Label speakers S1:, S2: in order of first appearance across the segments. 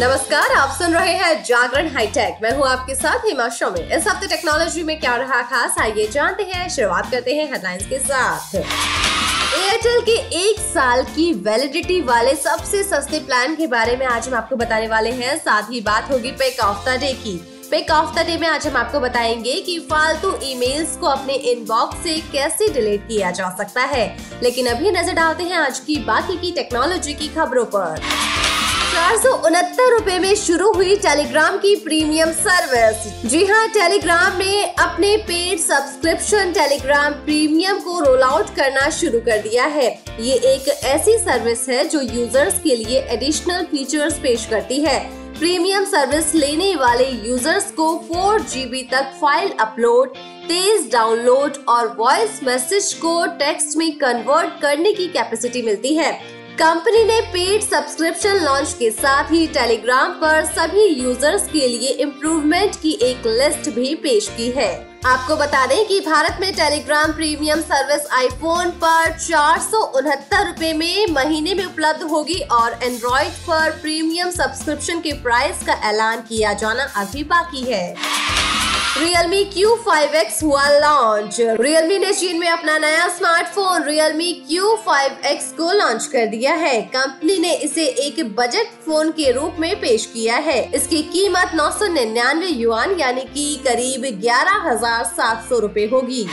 S1: नमस्कार, आप सुन रहे हैं जागरण हाईटेक। मैं हूँ आपके साथ हिमा शोमे इस हफ़्ते टेक्नोलॉजी में क्या रहा खास, आइए जानते हैं। शुरुआत करते हैं हेडलाइंस के साथ। एयरटेल के एक साल की वैलिडिटी वाले सबसे सस्ते प्लान के बारे में आज हम आपको बताने वाले हैं। साथ ही बात होगी पेक ऑफ़ द डे की। पिक ऑफ़ द डे में आज हम आपको बताएँगे कि फालतू ईमेल्स को अपने इनबॉक्स से कैसे डिलीट किया जा सकता है। लेकिन अभी नज़र डालते हैं आज की बाकी की टेक्नोलॉजी की खबरों पर। चार सौ उनहत्तर रूपए में शुरू हुई टेलीग्राम की प्रीमियम सर्विस जी हाँ टेलीग्राम ने अपने पेड सब्सक्रिप्शन टेलीग्राम प्रीमियम को रोल आउट करना शुरू कर दिया है। ये एक ऐसी सर्विस है जो यूज़र्स के लिए एडिशनल फीचर्स पेश करती है। प्रीमियम सर्विस लेने वाले यूज़र्स को फोर जीबी तक फ़ाइल अपलोड, तेज डाउनलोड और वॉइस मैसेज को टेक्स्ट में कन्वर्ट करने की कैपेसिटी मिलती है। कंपनी ने पेड सब्सक्रिप्शन लॉन्च के साथ ही टेलीग्राम पर सभी यूज़र्स के लिए इम्प्रूवमेंट की एक लिस्ट भी पेश की है। आपको बता दें कि भारत में टेलीग्राम प्रीमियम सर्विस आईफोन पर चार सौ में महीने में उपलब्ध होगी और एंड्रॉइड पर प्रीमियम सब्सक्रिप्शन के प्राइस का ऐलान किया जाना अभी बाकी है। Realme Q5X हुआ लॉन्च Realme ने चीन में अपना नया स्मार्टफ़ोन Realme Q5X को लॉन्च कर दिया है। कंपनी ने इसे एक बजट फ़ोन के रूप में पेश किया है। इसकी कीमत नौ सौ निन्यानवे युआन यानी कि करीब ग्यारह हज़ार सात सौ रूपए होगी।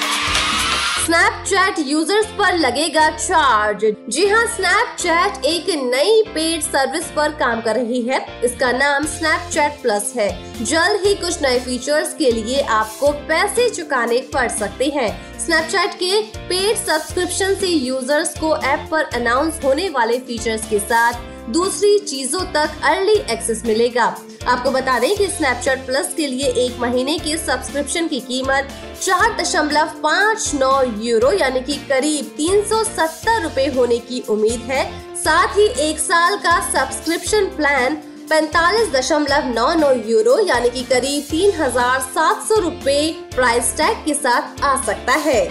S1: स्नैपचैट यूज़र्स पर लगेगा चार्ज जी हाँ स्नैपचैट एक नई पेड सर्विस पर काम कर रही है। इसका नाम स्नैपचैट प्लस है। जल्द ही कुछ नए फीचर्स के लिए आपको पैसे चुकाने पड़ सकते हैं। स्नैपचैट के पेड सब्सक्रिप्शन से यूज़र्स को ऐप पर अनाउंस होने वाले फीचर्स के साथ दूसरी चीज़ों तक अर्ली एक्सेस मिलेगा। आपको बता दें कि स्नैपचैट प्लस के लिए एक महीने के सब्सक्रिप्शन की कीमत चार दशमलव पाँच नौ यूरो यानी कि करीब तीन सौ सत्तर रूपए होने की उम्मीद है। साथ ही एक साल का सब्सक्रिप्शन प्लान पैंतालीस दशमलव नौ नौ यूरो यानी कि करीब तीन हज़ार सात सौ रूपए प्राइस टैग के साथ आ सकता है।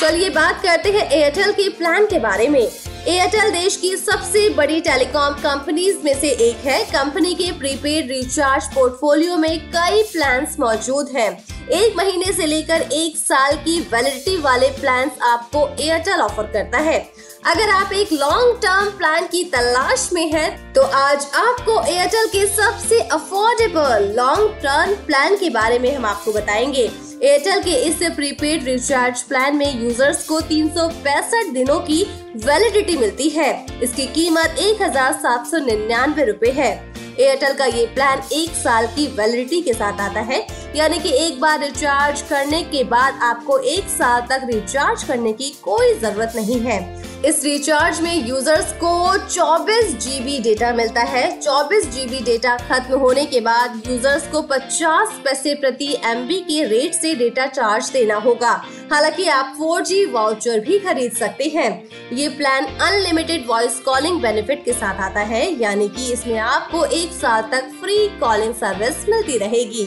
S1: चलिए बात करते हैं एयरटेल के प्लान के बारे में। एयरटेल देश की सबसे बड़ी टेलीकॉम कंपनीज़ में से एक है कंपनी के प्रीपेड रिचार्ज पोर्टफोलियो में कई प्लान्स मौजूद हैं। एक महीने से लेकर एक साल की वैलिडिटी वाले प्लान आपको एयरटेल ऑफ़र करता है। अगर आप एक लॉन्ग टर्म प्लान की तलाश में हैं, तो आज आपको एयरटेल के सबसे अफोर्डेबल लॉन्ग टर्म प्लान के बारे में हम आपको बताएँगे। एयरटेल के इस प्रीपेड रिचार्ज प्लान में यूज़र्स को तीन सौ पैंसठ दिनों की वैलिडिटी मिलती है। इसकी कीमत एक हज़ार सात सौ निन्यानवे रूपए है। एयरटेल का ये प्लान एक साल की वैलिडिटी के साथ आता है। यानी कि एक बार रिचार्ज करने के बाद आपको एक साल तक रिचार्ज करने की कोई ज़रूरत नहीं है। इस रिचार्ज में यूज़र्स को 24 जीबी डेटा मिलता है। 24 जीबी डेटा खत्म होने के बाद यूज़र्स को 50 पैसे प्रति एमबी के रेट से डेटा चार्ज देना होगा। हालाँकि आप 4G वाउचर भी खरीद सकते हैं। ये plan unlimited voice calling benefit के साथ आता है। यानी कि इसमें आपको एक साल तक फ्री कॉलिंग सर्विस मिलती रहेगी।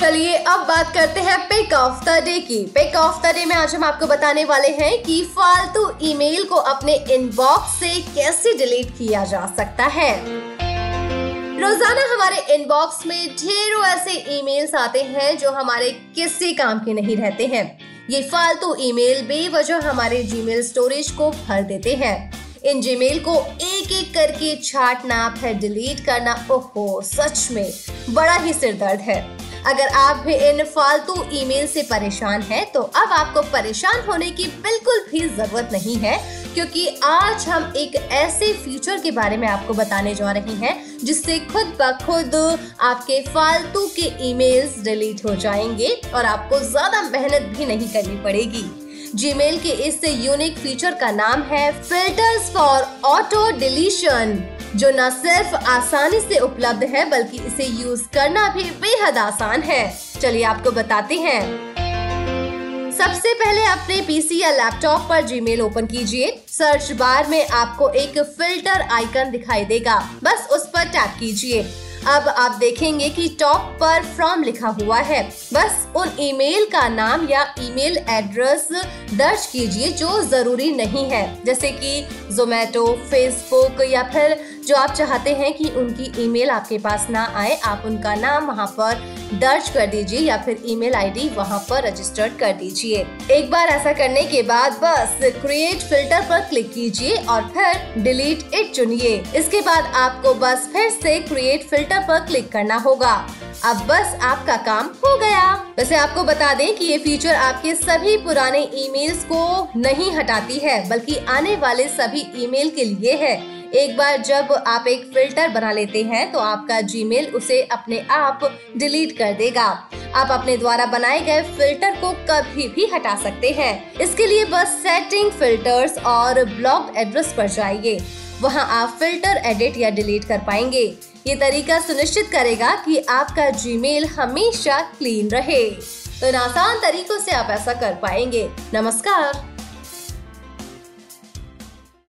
S1: चलिए अब बात करते हैं पिक ऑफ़ द डे की। पिक ऑफ़ द डे में आज हम आपको बताने वाले हैं कि फालतू ईमेल को अपने इनबॉक्स से कैसे डिलीट किया जा सकता है। रोज़ाना हमारे इनबॉक्स में ढेरों ऐसे ईमेल्स आते हैं जो हमारे किसी काम के नहीं रहते हैं। ये फालतू ईमेल बेवजह हमारे जीमेल स्टोरेज को भर देते हैं। इन जीमेल को एक एक करके छाटना फिर डिलीट करना, ओहो, सच में बड़ा ही सिरदर्द है। अगर आप भी इन फालतू ईमेल से परेशान हैं तो अब आपको परेशान होने की बिल्कुल भी ज़रूरत नहीं है, क्योंकि आज हम एक ऐसे फीचर के बारे में आपको बताने जा रहे हैं, जिससे खुद ब खुद आपके फालतू के ईमेल्स डिलीट हो जाएँगे और आपको ज़्यादा मेहनत भी नहीं करनी पड़ेगी। जीमेल के इस यूनिक फीचर का नाम है फिल्टर्स फॉर ऑटो डिलीशन जो न सिर्फ़ आसानी से उपलब्ध है, बल्कि इसे यूज़ करना भी बेहद आसान है। चलिए आपको बताते हैं। सबसे पहले अपने पीसी या लैपटॉप पर जीमेल ओपन कीजिए। सर्च बार में आपको एक फ़िल्टर आइकन दिखाई देगा। बस उस पर टैप कीजिए। अब आप देखेंगे कि टॉप पर फ्रॉम लिखा हुआ है। बस उन ईमेल का नाम या ईमेल एड्रेस दर्ज कीजिए जो ज़रूरी नहीं है। जैसे कि जोमेटो फेसबुक या फिर जो आप चाहते हैं कि उनकी ईमेल आपके पास ना आए, आप उनका नाम वहाँ पर दर्ज कर दीजिए या फिर ईमेल आईडी वहाँ पर रजिस्टर्ड कर दीजिए। एक बार ऐसा करने के बाद बस क्रिएट फ़िल्टर पर क्लिक कीजिए और फिर डिलीट इट चुनिए। इसके बाद आपको बस फिर से क्रिएट फ़िल्टर पर क्लिक करना होगा। अब बस आपका काम हो गया। वैसे आपको बता दें कि ये फीचर आपके सभी पुराने ईमेल्स को नहीं हटाती है, बल्कि आने वाले सभी ईमेल के लिए है। एक बार जब आप एक फ़िल्टर बना लेते हैं तो आपका जीमेल उसे अपने आप डिलीट कर देगा। आप अपने द्वारा बनाए गए फ़िल्टर को कभी भी हटा सकते हैं। इसके लिए बस सेटिंग फिल्टर्स और ब्लॉक एड्रेस पर जाइए। वहाँ आप फ़िल्टर एडिट या डिलीट कर पाएँगे। ये तरीका सुनिश्चित करेगा कि आपका जीमेल हमेशा क्लीन रहे। तो इन आसान तरीकों से आप ऐसा कर पाएँगे। नमस्कार।